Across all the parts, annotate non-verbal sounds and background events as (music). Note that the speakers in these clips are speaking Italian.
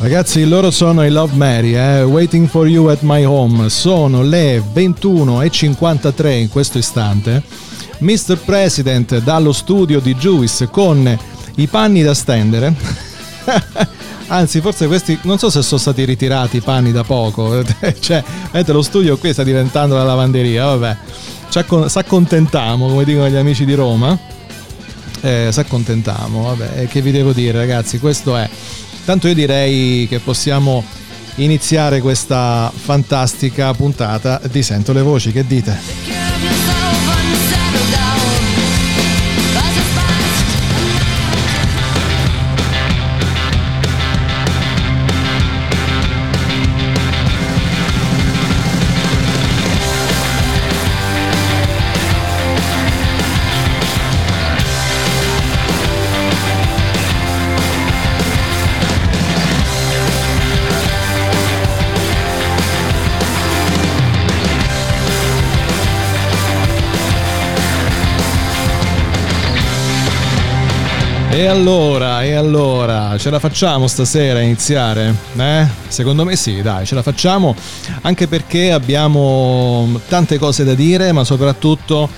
Ragazzi, loro sono i Love Mary, eh? Waiting for You at My Home. Sono le 21.53 in questo istante. Mr. President dallo studio di Juice con i panni da stendere. (laughs) Anzi, forse questi non so se sono stati ritirati i panni da poco. (laughs) cioè, vedete, lo studio qui sta diventando la lavanderia. Vabbè, ci accontentiamo, come dicono gli amici di Roma. Eh, si accontentiamo, vabbè, che vi devo dire, ragazzi, questo è. Tanto io direi che possiamo iniziare questa fantastica puntata di Sento le voci, che dite? E allora, e allora, ce la facciamo stasera a iniziare? Eh? Secondo me sì, dai, ce la facciamo, anche perché abbiamo tante cose da dire, ma soprattutto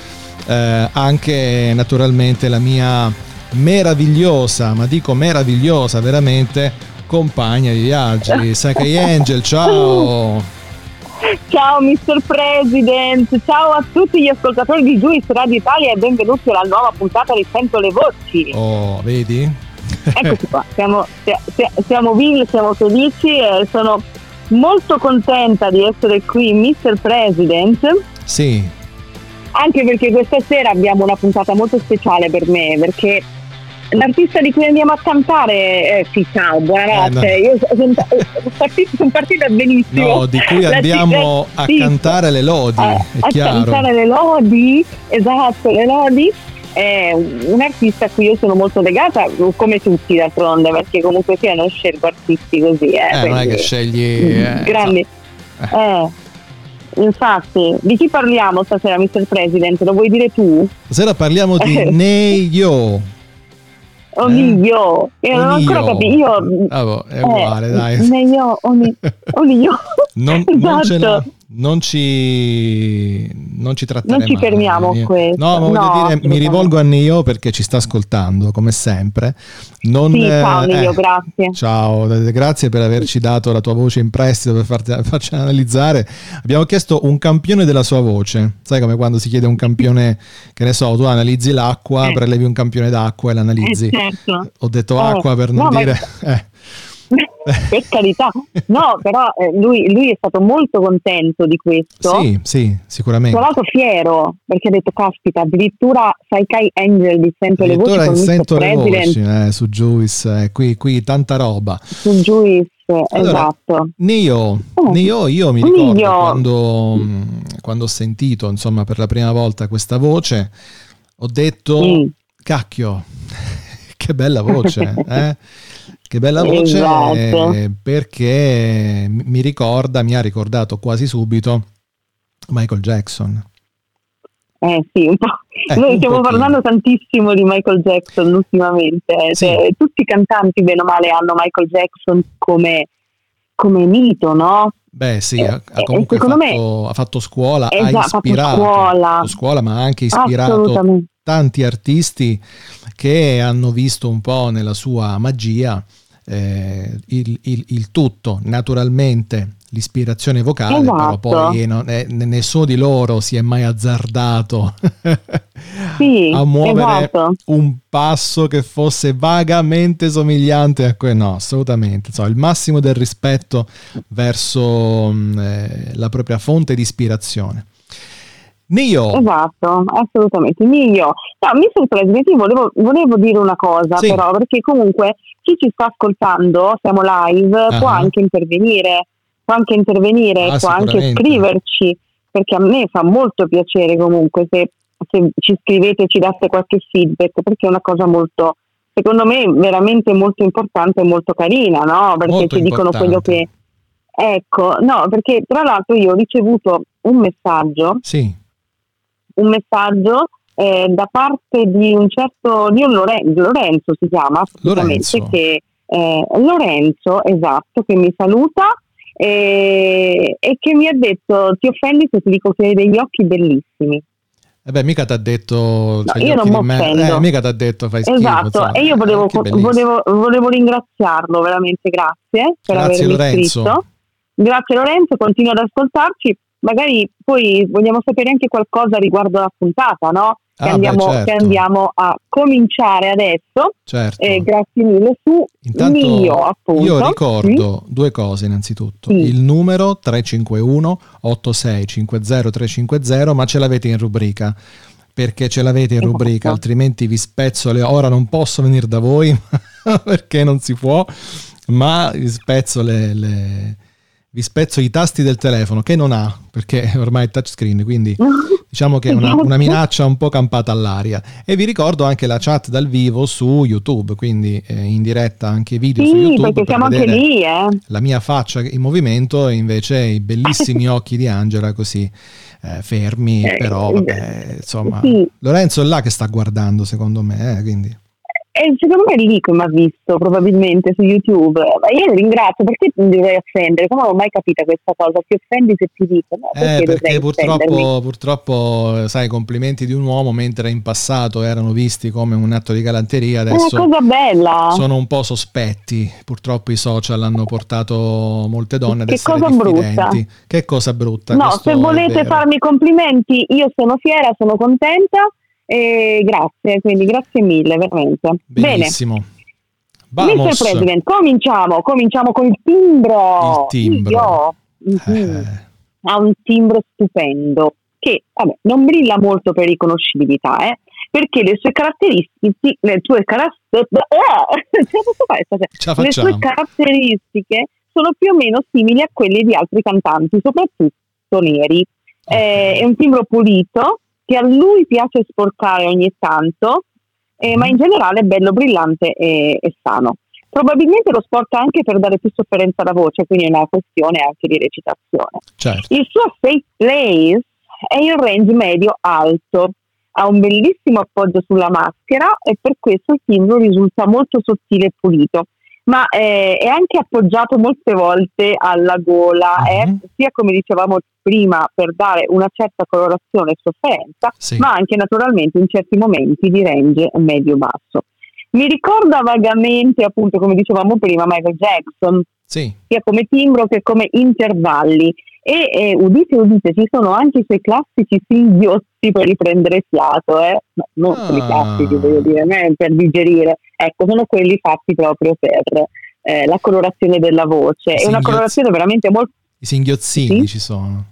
eh, anche naturalmente la mia meravigliosa, ma dico meravigliosa veramente, compagna di viaggi, (laughs) Saki Angel, ciao! Ciao Mr. President, ciao a tutti gli ascoltatori di Juice Radio Italia e benvenuti alla nuova puntata di Sento le Voci. Oh, vedi? Eccoci qua, (laughs) siamo, siamo vivi, siamo felici e sono molto contenta di essere qui, Mr. President. Sì. Anche perché questa sera abbiamo una puntata molto speciale per me, perché l'artista di cui andiamo a cantare, eh, sì, ciao, buonanotte. Eh, no. Io sono, partita, sono partita benissimo. No, di cui andiamo a sì, cantare le lodi, a, è a cantare le lodi, esatto, le lodi. È un artista a cui io sono molto legata, come tutti d'altronde, perché comunque sia non scelgo artisti così. Eh, eh non è che scegli... Mm, eh, grandi. So. Eh. Infatti, di chi parliamo stasera, Mr. President? Lo vuoi dire tu? Stasera parliamo di (laughs) Neyo. Onio, eh? io non ho ancora capito. Io, ah, boh, è uguale, eh, dai. Meglio, oni, (laughs) onio. non, esatto. non, non, ci, non ci tratteremo. Non ci fermiamo io. questo. No, ma voglio dire, mi rivolgo a Nio perché ci sta ascoltando, come sempre. Non, sì, ciao Nio, eh, grazie. Ciao, grazie per averci dato la tua voce in prestito per farti, (laughs) farci analizzare. Abbiamo chiesto un campione della sua voce. Sai come quando si chiede un campione, che ne so, tu analizzi l'acqua, eh. prelevi un campione d'acqua e l'analizzi. Eh, certo. Ho detto acqua per non no, dire... Ma... (laughs) (laughs) per carità, (laughs) no, però eh, lui, lui, è stato molto contento di questo. Sì, sì, sicuramente. Tra l'altro fiero perché ha detto: Caspita, addirittura Saikai Angel di Sento le voci. Con sento le voci eh, su Juice, eh, qui, qui tanta roba. Su Juice. Allora, esatto. Nio, oh. Nio, io mi ricordo quando, quando, ho sentito insomma per la prima volta questa voce, ho detto: mm. Cacchio, (laughs) che bella voce, eh? Che bella voce esatto. eh, perché mi ricorda, mi ha ricordato quasi subito Michael Jackson. Eh sì, un po'. Eh, Noi stiamo pochino. parlando tantissimo di Michael Jackson ultimamente. Eh. Sì. Cioè, tutti i cantanti, bene o male, hanno Michael Jackson come, come mito, no? Beh sì, eh, ha, eh, comunque fatto, me, ha fatto scuola, esatto, ha ispirato scuola. scuola, ma ha anche ispirato tanti artisti che hanno visto un po' nella sua magia eh, il, il, il, tutto naturalmente l'ispirazione vocale esatto. però poi è, nessuno di loro si è mai azzardato (laughs) sì, (laughs) a muovere esatto. un passo che fosse vagamente somigliante a quello no assolutamente Insomma, il massimo del rispetto verso mm, eh, la propria fonte di ispirazione Nio. Esatto, assolutamente. Nio. No. President, io volevo, volevo dire una cosa Sì. però, perché comunque chi ci sta ascoltando, siamo live, Ah. può anche intervenire, può anche intervenire, Ah, può anche scriverci, perché a me fa molto piacere comunque se, se ci scrivete e ci date qualche feedback, perché è una cosa molto, secondo me, veramente molto importante e molto carina, no? Perché Molto ci dicono quello importante. che... Ecco, no, perché tra l'altro io ho ricevuto un messaggio Sì. Un messaggio eh, da parte di un certo di un Loren- Lorenzo si chiama Lorenzo. che eh, Lorenzo esatto che mi saluta e, e che mi ha detto ti offendi se ti dico che hai degli occhi bellissimi E beh, mica ti ha detto. c'hai gli io non me- m'offendo. Eh, mica ti ha detto fai schifo. esatto insomma. e io volevo, bellissimi. volevo, volevo ringraziarlo veramente grazie per Grazie, avermi Lorenzo. iscritto grazie Lorenzo continua ad ascoltarci magari poi vogliamo sapere anche qualcosa riguardo la puntata no? che, Ah, beh, andiamo, certo. che andiamo a cominciare adesso Certo. Eh, grazie mille su Intanto Mio, appunto. io ricordo due cose innanzitutto. Sì. Il numero 351 8650 350, ma ce l'avete in rubrica. Perché ce l'avete in Esatto. rubrica, altrimenti vi spezzo le ora non posso venire da voi (laughs) perché non si può, ma vi spezzo le, le- vi spezzo i tasti del telefono che non ha, perché (laughs) ormai è touchscreen, quindi (laughs) diciamo che è una, una minaccia un po' campata all'aria. E vi ricordo anche la chat dal vivo su YouTube, quindi eh, in diretta anche video su Sì, YouTube. perché per siamo anche lì, eh. La mia faccia in movimento e invece i bellissimi (laughs) occhi di Angela così eh, fermi, Eh, però vabbè, insomma, sì. Lorenzo è là che sta guardando secondo me, eh, quindi E secondo me è lì che mi ha visto probabilmente su YouTube. Ma io lo ringrazio perché mi dovrei offendere? Come ho mai capito questa cosa? Ti offendi se ti dico? No, Eh, dovrei perché purtroppo, purtroppo, eh, sai, i complimenti di un uomo, mentre in passato erano visti come un atto di galanteria, adesso cosa bella. sono un po' sospetti. Purtroppo i social hanno portato molte donne ad Che essere cosa diffidenti. brutta. Che cosa brutta. No, se volete farmi complimenti, io sono fiera, sono contenta e grazie, quindi grazie mille, veramente. Benissimo. Bene. Vamos. Mr. President, cominciamo, cominciamo con il timbro. Il timbro. Mhm, Eh, ha un timbro stupendo che vabbè, non brilla molto per riconoscibilità, eh, perché le sue caratteristiche, le sue caratteristiche, (laughs) Ce la le sue caratteristiche sono più o meno simili a quelle di altri cantanti, soprattutto neri. Eh, è un timbro pulito che a lui piace sporcare ogni tanto, eh, ma in generale è bello brillante e, e sano. Probabilmente lo sporca anche per dare più sofferenza alla voce, quindi è una questione anche di recitazione. certo. Il suo safe place è in range medio-alto, ha un bellissimo appoggio sulla maschera e per questo il timbro risulta molto sottile e pulito, ma eh, è anche appoggiato molte volte alla gola, eh, Mhm. sia come dicevamo prima per dare una certa colorazione e sofferenza, Sì. ma anche naturalmente in certi momenti di range medio-basso. Mi ricorda vagamente, appunto, come dicevamo prima, Michael Jackson, Sì. sia come timbro che come intervalli. E eh, udite, udite, ci sono anche i suoi classici singhiotti per riprendere fiato, eh? no, non Ah. quelli classici, voglio dire, non per digerire, ecco, sono quelli fatti proprio per eh, la colorazione della voce. È una Singhiozzi. colorazione veramente molto I singhiozzini Sì. ci sono.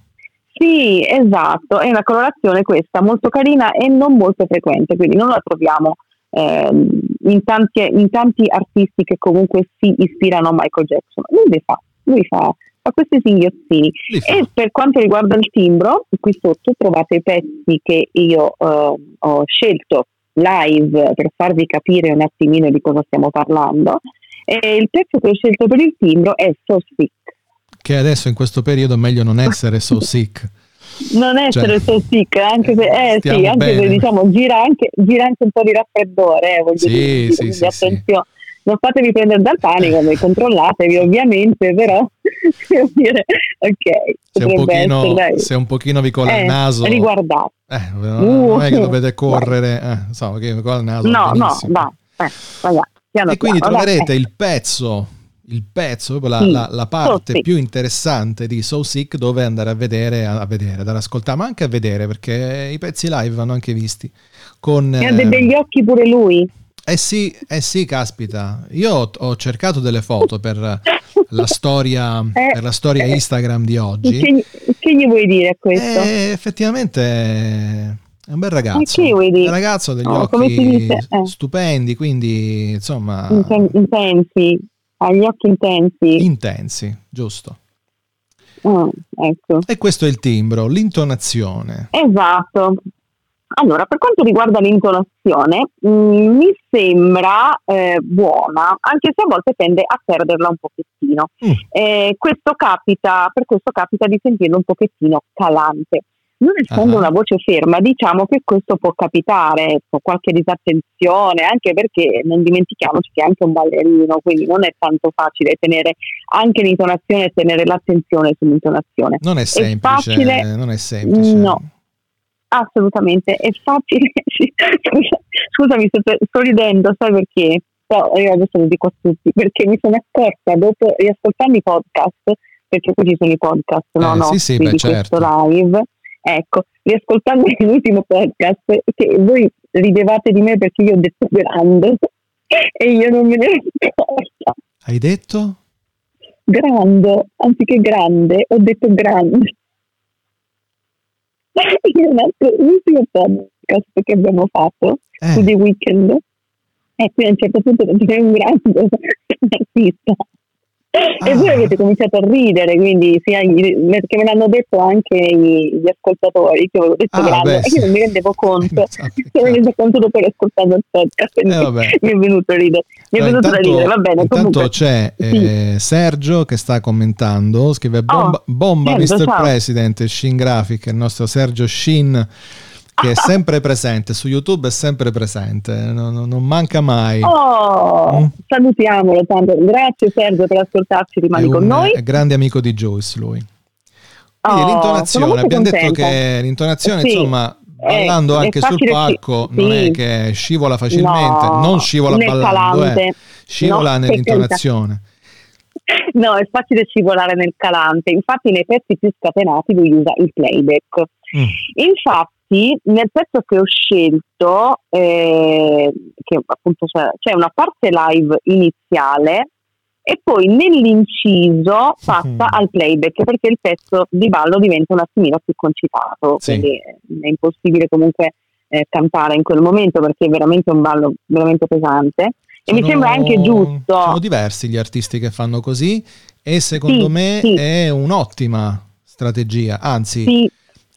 sì, esatto, è una colorazione questa molto carina e non molto frequente, quindi non la troviamo ehm, in, tanti, in tanti artisti che comunque si ispirano a Michael Jackson. Lui fa, lui fa, fa questi singhiozzini. E per quanto riguarda il timbro, qui sotto trovate i pezzi che io eh, ho scelto live per farvi capire un attimino di cosa stiamo parlando. E il pezzo che ho scelto per il timbro è So Sick. Che adesso in questo periodo è meglio non essere so (laughs) sick. Non essere Cioè, so sick, anche se, eh, sì, anche se diciamo gira anche, gira anche un po' di raffreddore, eh, voglio Sì, dire, sì, sì, attenzione. Non fatevi prendere dal panico, (laughs) controllatevi ovviamente, però (laughs) devo dire, ok, Se un, pochino, essere, se un pochino vi cola Eh, il naso, eh, riguardate. non è che Uh, dovete (laughs) correre, eh, insomma, che mi cola il naso. No, va no, dai, eh, piano E quindi dai, troverete eh. il pezzo, il pezzo, proprio la, Sì, la- la parte So più interessante di So Sick dove andare a vedere, a, vedere, ad ascoltare, ma anche a vedere perché i pezzi live vanno anche visti. Con, E ha dei eh, begli occhi pure lui. Eh sì, eh sì, caspita. Io ho, ho cercato delle foto per la storia, Eh, per la storia eh, Instagram di oggi. il che gli vuoi dire a questo? Eh, effettivamente è un bel ragazzo. Che vuoi dire? Un ragazzo degli no, occhi eh. stupendi, quindi insomma... Intensi, ha gli occhi intensi. Intensi, giusto. Oh, ecco. E questo è il timbro, l'intonazione. Esatto. Allora, per quanto riguarda l'intonazione, mh, mm, mi sembra eh, buona, anche se a volte tende a perderla un pochettino. Mm. Eh, questo capita, per questo capita di sentirlo un pochettino calante. Non essendo uh-huh. una voce ferma, diciamo che questo può capitare, con qualche disattenzione, anche perché non dimentichiamoci che è anche un ballerino, quindi non è tanto facile tenere anche l'intonazione e tenere l'attenzione sull'intonazione. Non è semplice, è facile, non è semplice. No, assolutamente, è facile. (laughs) Scusami, sto, ridendo, sai perché? Però io adesso lo dico a tutti, perché mi sono accorta dopo riascoltando i podcast, perché qui ci sono i podcast, no, eh, no, sì, sì, beh, certo. questo live, Ecco, riascoltando (laughs) l'ultimo podcast, che voi ridevate di me perché io ho detto grande e io non me ne accorta. Hai detto? Grande, anziché grande, ho detto grande. L'ultimo podcast che abbiamo fatto eh. su The Weekend e qui a un certo punto non c'è un grande artista Ah. E voi avete cominciato a ridere, quindi sì, perché me l'hanno detto anche gli, ascoltatori che avevo detto ah, grande, beh, sì. io non mi rendevo conto, (laughs) (laughs) mi rendo conto dopo aver ascoltato il podcast, eh, mi è venuto a ridere. Mi è venuto intanto, ridere, va bene. Intanto comunque, c'è eh, Sergio che sta commentando, scrive bomba, oh, bomba Sergio, Mr. Ciao. President, Shin Graphic, il nostro Sergio Shin che è sempre presente, su YouTube è sempre presente, non, non manca mai. Oh, mm? salutiamolo tanto. Grazie Sergio per ascoltarci, rimani con noi. È grande amico di Joyce lui. Quindi oh, l'intonazione, abbiamo contenta. detto che l'intonazione, sì. insomma, ballando è, anche sul palco sci- non sì. è che scivola facilmente, no, non scivola ballando, eh, scivola no, nell'intonazione. (laughs) No, è facile scivolare nel calante, infatti nei pezzi più scatenati lui usa il playback. Mm. Infatti sì, nel pezzo che ho scelto, eh, che appunto c'è, c'è, una parte live iniziale e poi nell'inciso passa mm. al playback perché il pezzo di ballo diventa un attimino più concitato, sì. quindi è impossibile comunque eh, cantare in quel momento perché è veramente un ballo veramente pesante. Sono, e mi sembra anche giusto. Sono diversi gli artisti che fanno così e secondo sì, me sì. è un'ottima strategia, anzi sì,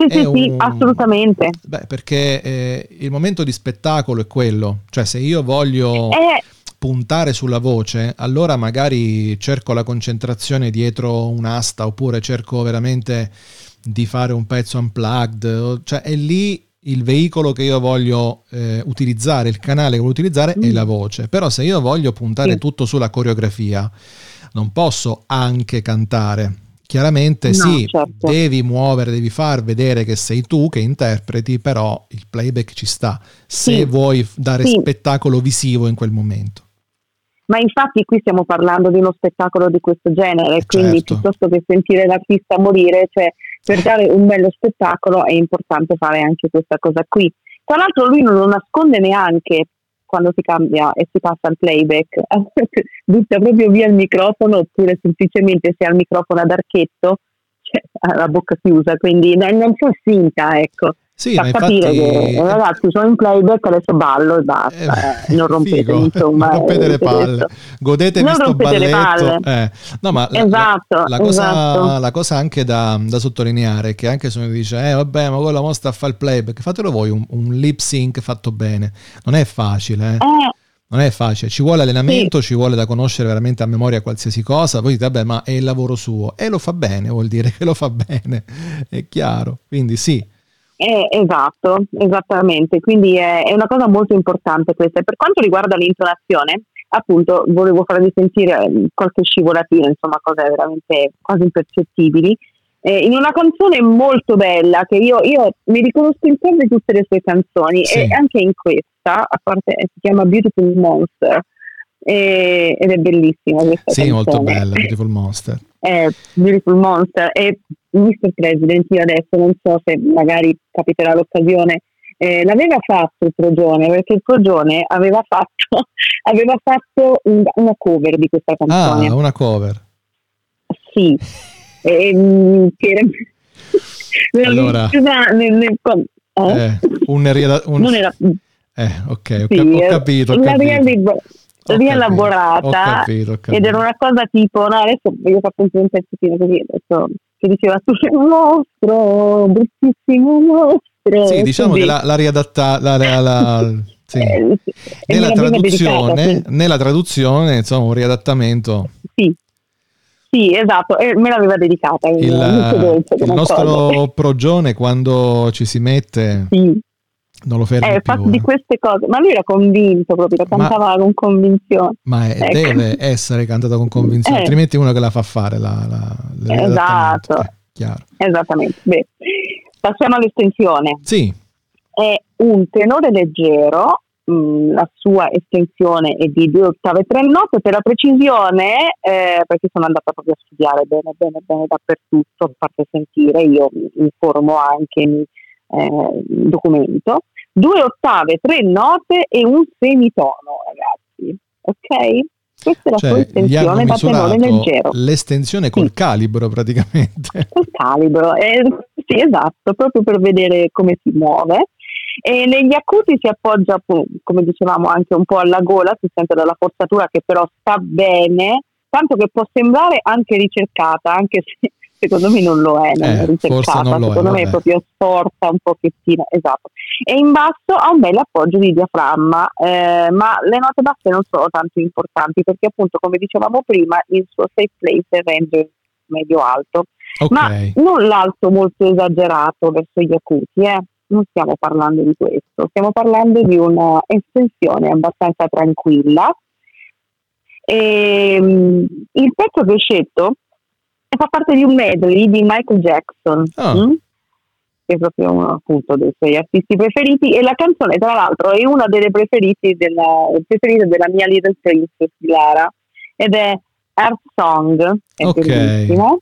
sì, sì, un... sì, assolutamente. Beh, perché eh, il momento di spettacolo è quello, cioè se io voglio eh... puntare sulla voce, allora magari cerco la concentrazione dietro un'asta oppure cerco veramente di fare un pezzo unplugged, cioè è lì il veicolo che io voglio eh, utilizzare, il canale che voglio utilizzare mm. è la voce, però se io voglio puntare sì. tutto sulla coreografia, non posso anche cantare Chiaramente no, sì, certo. devi muovere, devi far vedere che sei tu che interpreti, però il playback ci sta, se sì, vuoi dare sì. spettacolo visivo in quel momento. Ma infatti qui stiamo parlando di uno spettacolo di questo genere, eh quindi certo. piuttosto che sentire l'artista morire, cioè per dare un bello spettacolo è importante fare anche questa cosa qui. Tra l'altro lui non lo nasconde neanche, quando si cambia e si passa al playback, (laughs) butta proprio via il microfono oppure semplicemente se ha il microfono ad archetto, cioè, ha la bocca chiusa, quindi non fa finta, ecco. Sì, fa capire infatti... che ragazzi sono in playback adesso ballo e basta. Eh, non (laughs) rompete figo. insomma non rompete le palle. godetevi non sto balletto. eh. no ma esatto, la, la, cosa, esatto. la, cosa, anche da, da, sottolineare è che anche se uno dice eh vabbè ma quello mostra a fare il playback fatelo voi un, un, lip sync fatto bene. Non è facile eh. eh. Non è facile, ci vuole allenamento, sì. ci vuole da conoscere veramente a memoria qualsiasi cosa, poi dite vabbè ma è il lavoro suo e lo fa bene, vuol dire che lo fa bene, è chiaro, quindi sì, eh, esatto, esattamente, quindi è, è, una cosa molto importante questa. per quanto riguarda l'intonazione, appunto, volevo farvi sentire eh, qualche scivolatina, insomma, cose veramente quasi impercettibili. Eh, in una canzone molto bella che io, io mi riconosco in quasi tutte le sue canzoni sì. e anche in questa, a parte si chiama Beautiful Monster e, ed è bellissima questa sì, canzone. molto bella, (laughs) Beautiful Monster. Eh, Beautiful Monster e Mr. President, io adesso non so se magari capiterà l'occasione, eh, l'aveva fatto il Progione, perché il Progione aveva fatto, (laughs) aveva fatto un, una cover di questa canzone. Ah, una cover. Sì, (laughs) e, mm, che era, allora, nel, nel, eh? Eh, un, un, non era... Eh, ok, ho, sì, ho capito. Ho una capito rielaborata capito, capito. ed era una cosa tipo no adesso io ho fatto un pezzettino così adesso che diceva tu sei un mostro bruttissimo mostro sì diciamo così. che la, la riadatta la, la, la sì. eh, nella, traduzione, dedicata, sì. nella traduzione insomma un riadattamento sì sì, esatto, e me l'aveva dedicata. Il, il, il nostro progione quando ci si mette sì non lo fermi eh, più. di queste cose, ma lui era convinto proprio, la cantava ma, con convinzione. Ma è, ecco. deve (laughs) essere cantata con convinzione, eh. altrimenti uno che la fa fare. La, la, esatto, eh, esattamente. Beh, passiamo all'estensione. Sì. È un tenore leggero, mh, mm, la sua estensione è di due ottave e tre note, per la precisione, eh, perché sono andata proprio a studiare bene, bene, bene dappertutto, fate sentire, io mi informo anche, mi eh, documento, due ottave, tre note e un semitono, ragazzi. Ok? Questa è la cioè, sua estensione da tenore leggero. L'estensione col sì. calibro praticamente. Col calibro, eh, sì esatto, proprio per vedere come si muove. E negli acuti si appoggia, come dicevamo, anche un po' alla gola, si sente dalla forzatura che però sta bene, tanto che può sembrare anche ricercata, anche se secondo me non lo è, non eh, è ricercata, non secondo è, me è proprio sporta un pochettino, esatto. E in basso ha un bel appoggio di diaframma, eh, ma le note basse non sono tanto importanti perché appunto come dicevamo prima il suo safe place è range medio-alto, okay. ma non l'alto molto esagerato verso gli acuti, eh? non stiamo parlando di questo, stiamo parlando di un'estensione abbastanza tranquilla. E, um, il pezzo che ho scelto fa parte di un medley di Michael Jackson. Oh. Hm? Che è proprio uno appunto dei suoi artisti preferiti e la canzone tra l'altro è una delle preferite della, preferite della mia Little Princess di Lara ed è Earth Song è okay. bellissimo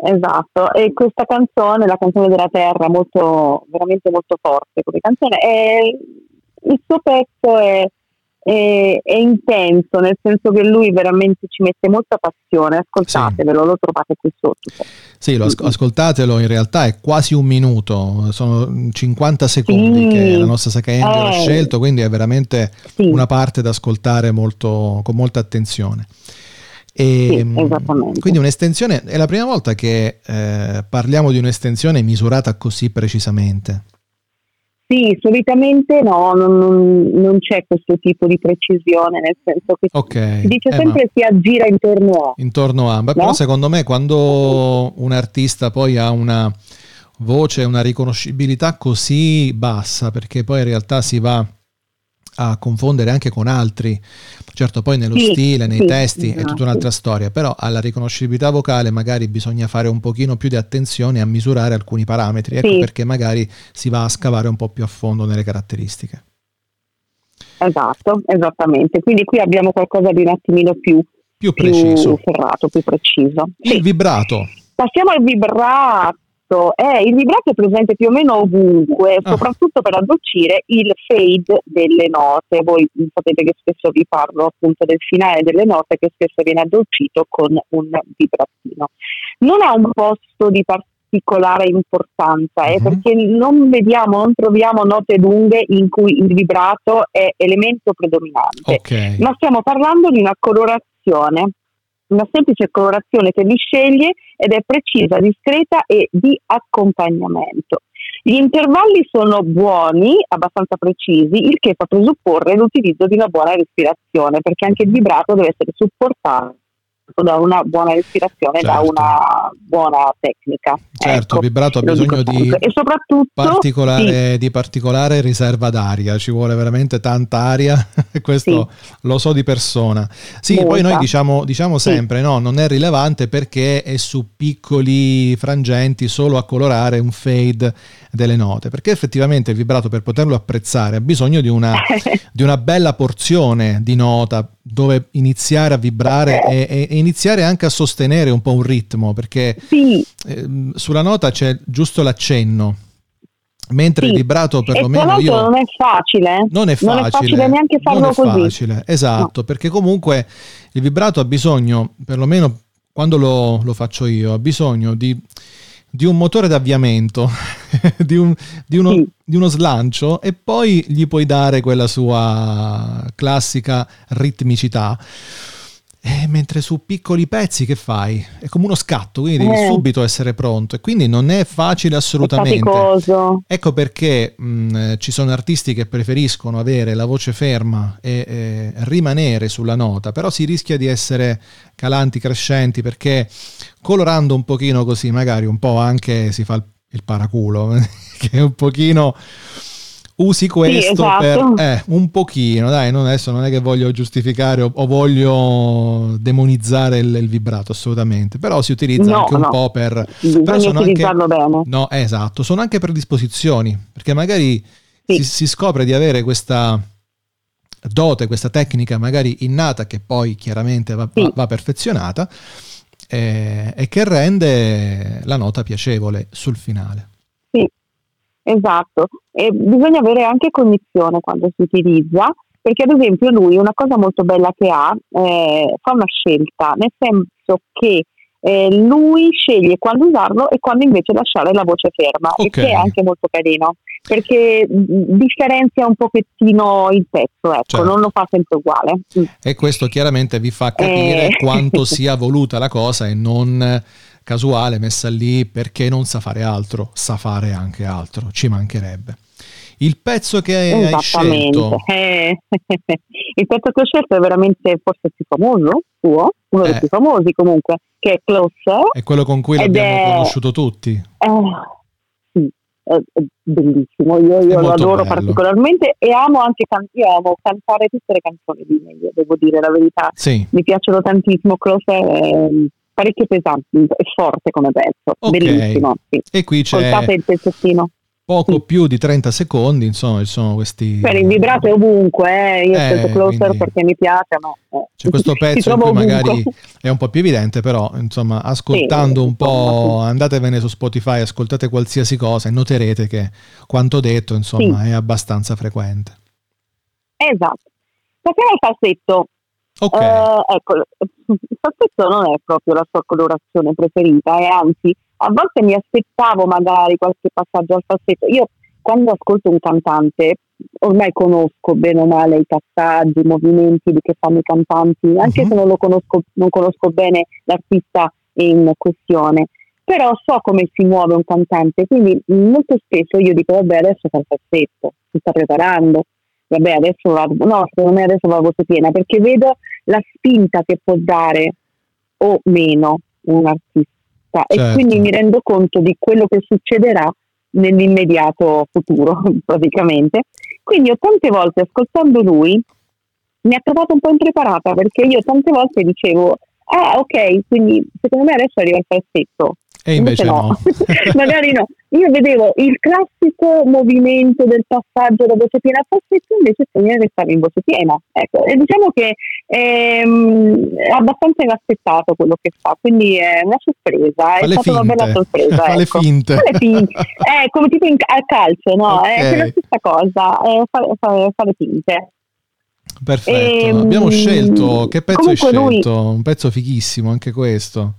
esatto e questa canzone la canzone della terra molto veramente molto forte come canzone è, il suo pezzo è è, è, intenso, nel senso che lui veramente ci mette molta passione, ascoltatevelo, sì. lo trovate qui sotto. Sì, lo asco- ascoltatelo, in realtà è quasi un minuto, sono 50 secondi sì. che la nostra Saka Angel eh. ha scelto, quindi è veramente sì. una parte da ascoltare molto, con molta attenzione. E, sì, mm, quindi un'estensione, è la prima volta che eh, parliamo di un'estensione misurata così precisamente. Sì, solitamente no, non, non, non, c'è questo tipo di precisione, nel senso che okay. si dice eh, sempre si aggira intorno a. Intorno a, Beh, no? però secondo me quando un artista poi ha una voce, una riconoscibilità così bassa, perché poi in realtà si va a confondere anche con altri. Certo, poi nello sì, stile, nei sì, testi esatto. è tutta un'altra storia, però alla riconoscibilità vocale magari bisogna fare un pochino più di attenzione a misurare alcuni parametri, ecco sì. perché magari si va a scavare un po' più a fondo nelle caratteristiche. Esatto, esattamente. Quindi qui abbiamo qualcosa di un attimino più, più preciso, più ferrato, più preciso. Il vibrato. Passiamo al vibrato vibrato è, il vibrato è presente più o meno ovunque, ah. soprattutto per addolcire il fade delle note. Voi sapete che spesso vi parlo appunto del finale delle note che spesso viene addolcito con un vibratino. Non ha un posto di particolare importanza, eh, uh-huh. perché non vediamo, non troviamo note lunghe in cui il vibrato è elemento predominante, okay. ma stiamo parlando di una colorazione una semplice colorazione che li sceglie ed è precisa, discreta e di accompagnamento. Gli intervalli sono buoni, abbastanza precisi, il che fa presupporre l'utilizzo di una buona respirazione, perché anche il vibrato deve essere supportato da una buona respirazione, certo. da una buona tecnica. Certo, ecco, il vibrato ha bisogno di, particolare, sì. di particolare riserva d'aria, ci vuole veramente tanta aria, (laughs) questo sì. lo so di persona. Sì, Molta. poi noi diciamo, diciamo sempre, sì. no, non è rilevante perché è su piccoli frangenti solo a colorare un fade delle note, perché effettivamente il vibrato per poterlo apprezzare ha bisogno di una, (laughs) di una bella porzione di nota dove iniziare a vibrare e, e, iniziare anche a sostenere un po' un ritmo, perché sì. eh, sulla nota c'è giusto l'accenno. Mentre sì. il vibrato perlomeno io non è facile, non è facile, non è facile neanche farlo non è così. Facile, esatto, no. perché comunque il vibrato ha bisogno, perlomeno quando lo, lo faccio io, ha bisogno di di un motore d'avviamento, (laughs) di, un, di, uno, sì. di, uno, slancio e poi gli puoi dare quella sua classica ritmicità. Eh, mentre su piccoli pezzi che fai? È come uno scatto, quindi devi eh. subito essere pronto e quindi non è facile assolutamente. È ecco perché mh, ci sono artisti che preferiscono avere la voce ferma e eh, rimanere sulla nota, però si rischia di essere calanti, crescenti perché colorando un pochino così magari un po' anche si fa il, il paraculo, (laughs) che è un pochino usi questo sì, esatto. per eh, un pochino, dai, non, adesso non è che voglio giustificare o, o voglio demonizzare il, il, vibrato, assolutamente, però si utilizza no, anche un no. po' per... Bisogna utilizzarlo anche, bene. No, esatto, sono anche per disposizioni, perché magari sì. si, si scopre di avere questa dote, questa tecnica magari innata che poi chiaramente va, sì. va, va perfezionata eh, e che rende la nota piacevole sul finale. Sì, esatto. E bisogna avere anche cognizione quando si utilizza, perché ad esempio lui una cosa molto bella che ha, eh, fa una scelta, nel senso che eh, lui sceglie quando usarlo e quando invece lasciare la voce ferma, okay. e che è anche molto carino, perché differenzia un pochettino il pezzo, ecco, certo. non lo fa sempre uguale. E questo chiaramente vi fa capire eh. quanto sia voluta la cosa e non casuale messa lì perché non sa fare altro, sa fare anche altro, ci mancherebbe. Il pezzo che hai scelto. Eh, (laughs) il pezzo che ho scelto è veramente forse più famoso suo, uno eh. dei più famosi comunque, che è Closer. È quello con cui l'abbiamo è... conosciuto tutti. Eh, sì, è, è bellissimo, io, io lo adoro bello. particolarmente e amo anche amo cantare tutte le canzoni di meglio, devo dire la verità. Sì. Mi piacciono tantissimo, Closer è parecchio pesante, è forte come pezzo, okay. bellissimo. Sì. E qui c'è... Ascoltate il pezzettino poco sì. più di 30 secondi, insomma, ci sono questi... Per il vibrato è ovunque, eh. io eh, scelto Closer quindi... perché mi piace, ma... Eh. C'è questo (laughs) pezzo in cui magari è un po' più evidente, però, insomma, ascoltando sì, un po', andatevene su Spotify, ascoltate qualsiasi cosa e noterete che quanto detto, insomma, è abbastanza frequente. Esatto. Passiamo al falsetto. Ok. Eh, ecco, il falsetto non è proprio la sua colorazione preferita, e anzi a volte mi aspettavo magari qualche passaggio al falsetto. Io quando ascolto un cantante ormai conosco bene o male i passaggi, i movimenti che fanno i cantanti, anche uh-huh. se non lo conosco, non conosco bene l'artista in questione, però so come si muove un cantante, quindi molto spesso io dico vabbè adesso fa il falsetto, si sta preparando, vabbè adesso vado, no secondo me adesso va a voce piena, perché vedo la spinta che può dare o meno un artista certo. e quindi mi rendo conto di quello che succederà nell'immediato futuro (laughs) praticamente. Quindi io tante volte ascoltando lui mi ha trovato un po' impreparata perché io tante volte dicevo ah ok quindi secondo me adesso arriva il falsetto e invece, invece no, no. (laughs) magari no. Io vedevo il classico movimento del passaggio da voce piena a falsetto, invece bisogna restare in voce piena. Ecco, e diciamo che ehm, è abbastanza inaspettato quello che fa, quindi è una sorpresa, è stata finte. una bella sorpresa. Fa ecco. finte. Fa finte. (laughs) eh, come tipo in, al calcio, no? Okay. È la stessa cosa, è fare, fare, fare finte. Perfetto, e, ehm, abbiamo scelto, che pezzo hai scelto? Lui, un pezzo fighissimo anche questo.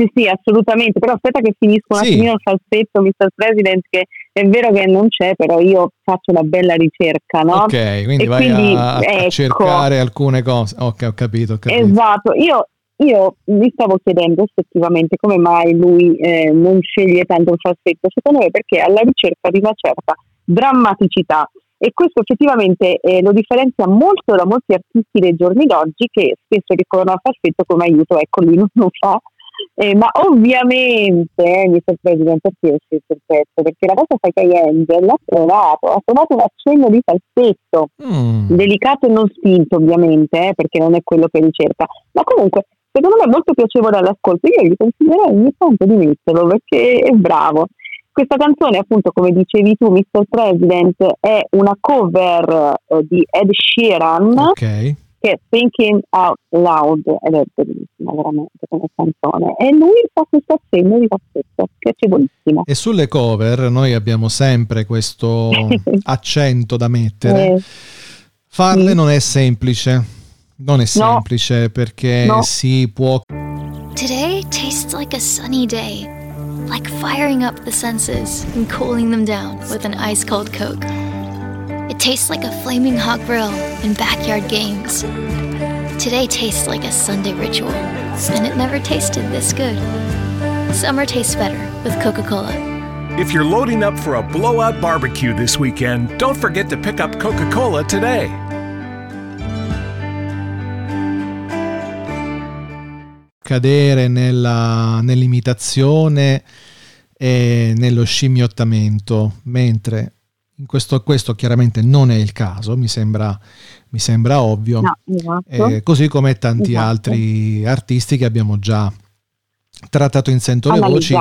Sì, sì, assolutamente, però aspetta che finisco un sì. attimino il falsetto, Mr. President, che è vero che non c'è, però io faccio una bella ricerca, no? Ok, quindi e vai quindi, a, a ecco, cercare alcune cose. Ok, ho capito, ho capito. Esatto, io, io mi stavo chiedendo effettivamente come mai lui eh, non sceglie tanto il falsetto, secondo me perché alla ricerca di una certa drammaticità e questo effettivamente eh, lo differenzia molto da molti artisti dei giorni d'oggi che spesso ricorrono al falsetto come aiuto, ecco lui non lo fa eh, ma ovviamente eh, mi sorprende perché ho scelto il pezzo, perché la cosa fa che Angel ha trovato, ha trovato un accenno di falsetto, mm. delicato e non spinto ovviamente, eh, perché non è quello che ricerca, ma comunque secondo me è molto piacevole all'ascolto, io gli consiglierei ogni tanto di metterlo perché è bravo. Questa canzone, appunto, come dicevi tu, Mr. President, è una cover eh, di Ed Sheeran. Ok che è Thinking Out Loud ed è bellissima veramente come canzone e lui fa questo accenno di falsetto piacevolissimo e sulle cover noi abbiamo sempre questo (laughs) accento da mettere eh. farle sì. non è semplice non è semplice no. perché no. si può Today tastes like a sunny day like firing up the senses and cooling them down with an ice cold Coke. It tastes like a flaming hot grill and backyard games. Today tastes like a Sunday ritual, and it never tasted this good. Summer tastes better with Coca Cola. If you're loading up for a blowout barbecue this weekend, don't forget to pick up Coca Cola today. Cadere nella, nell'imitazione e nello scimmiottamento, mentre in questo, questo chiaramente non è il caso, mi sembra, mi sembra ovvio, No, esatto. Eh, così come tanti Esatto. altri artisti che abbiamo già trattato in Sento le Voci,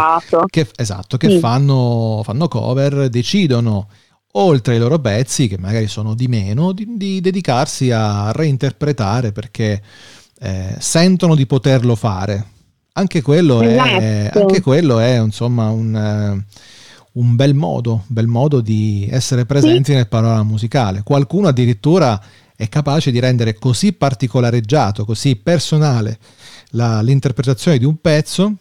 che, esatto, che Sì. fanno, fanno cover, decidono, oltre ai loro pezzi, che magari sono di meno, di, di dedicarsi a reinterpretare perché eh, sentono di poterlo fare. Anche quello è, Esatto. anche quello è insomma un, eh, un bel modo, bel modo di essere presenti nel panorama musicale. Qualcuno addirittura è capace di rendere così particolareggiato, così personale la- l'interpretazione di un pezzo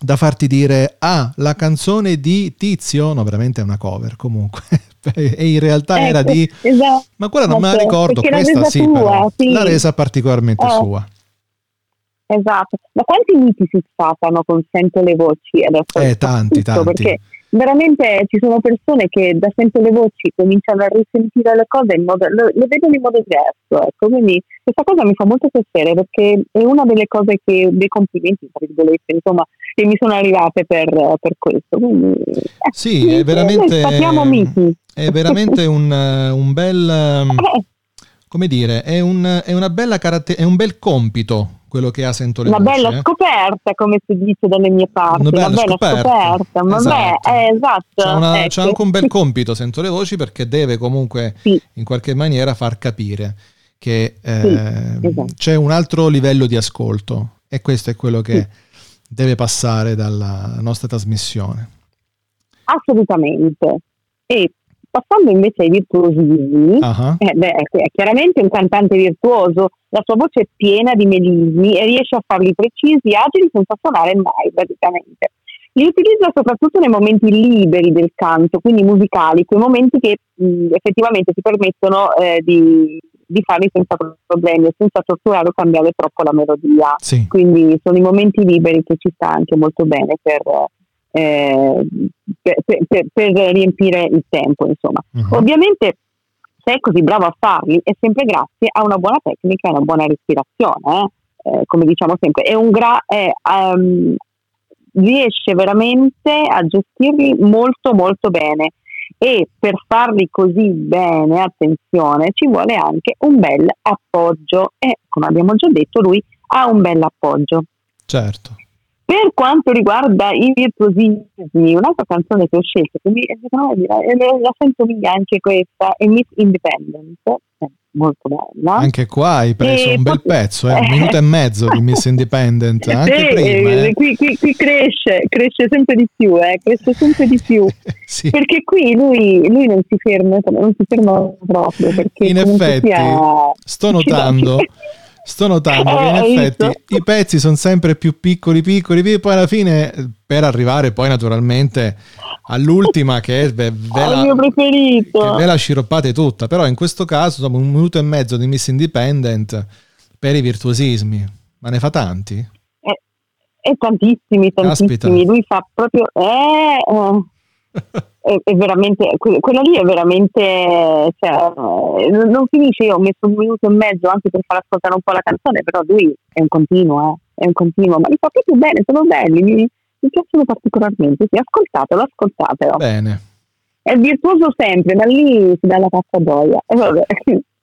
da farti dire ah la canzone di Tizio no veramente è una cover comunque (laughs) e in realtà era Ecco, di esatto. ma quella non me la ricordo questa resa sì tua, però sì. l'ha resa particolarmente Eh. sua Esatto, ma quanti miti si sfatano con Sento le voci adesso? Eh, tanti, tanti. Perché veramente ci sono persone che da Sento le voci cominciano a risentire le cose in modo, lo, lo vedono in modo diverso, ecco. quindi questa cosa mi fa molto piacere perché è una delle cose che, dei complimenti, tra virgolette, insomma, che mi sono arrivate per, per questo. Quindi, eh, sì è veramente è veramente un, (laughs) un bel Eh, come dire è, un, è una bella caratter- è un bel compito quello che ha Sento le una Voci, bella eh. scoperta, come si dice dalle mie parti, Una una bella bella, scoperta. scoperta. Ma Esatto. beh, eh, esatto. C'è, una- ecco. c'è anche un bel (laughs) compito, sento le voci, perché deve comunque Sì. in qualche maniera far capire che eh, esatto. c'è un altro livello di ascolto e questo è quello che deve passare dalla nostra trasmissione. Assolutamente. E passando invece ai virtuosismi, Ah, eh, beh, è chiaramente un cantante virtuoso, la sua voce è piena di melismi e riesce a farli precisi agili senza suonare mai praticamente. Li utilizza soprattutto nei momenti liberi del canto, quindi musicali, quei momenti che mh, effettivamente ti permettono eh, di, di farli senza problemi, senza torturare o cambiare troppo la melodia. sì, Quindi sono i momenti liberi che ci sta anche molto bene per, eh, per, per- per riempire il tempo, insomma. Mhm. Ovviamente se è così bravo a farli è sempre grazie a una buona tecnica e una buona respirazione, eh. Eh, come diciamo sempre, è un gra- ehm, riesce veramente a gestirli molto molto bene e per farli così bene, attenzione, ci vuole anche un bel appoggio e come abbiamo già detto lui ha un bel appoggio. certo. Per quanto riguarda i virtuosismi, un'altra canzone che ho scelto, che mi, secondo me, eh, la sento mia anche questa, è Miss Independent, molto bella. Anche qua hai preso E un bel poi- pezzo, eh, un (laughs) minuto e mezzo di Miss (laughs) Independent, anche Sì, prima. eh, eh. qui, qui- qui cresce, cresce sempre di più, eh, cresce sempre di più. (laughs) Sì. Perché qui lui, lui non si ferma, non si ferma proprio. Perché In effetti, sia- sto notando, sto notando che in Eh, effetti visto? i pezzi sono sempre più piccoli, piccoli, piccoli, poi alla fine, eh, per arrivare poi naturalmente all'ultima che è ve, ve la, mio preferito. ve la sciroppate tutta, però in questo caso dopo un minuto e mezzo di Miss Independent per i virtuosismi, ma ne fa tanti? E Eh, tantissimi, tantissimi. Caspita. Lui fa proprio. Eh, eh, è, è veramente. que- Quella lì è veramente. Cioè, non finisce. Io ho messo un minuto e mezzo anche per far ascoltare un po' la canzone, però lui è un continuo, eh, è un continuo, ma li fa proprio bene, sono belli. Mi, mi piacciono particolarmente. Sì, ascoltatelo, ascoltatelo. Bene, È virtuoso sempre, ma lì si dà la pazza gioia. E vabbè.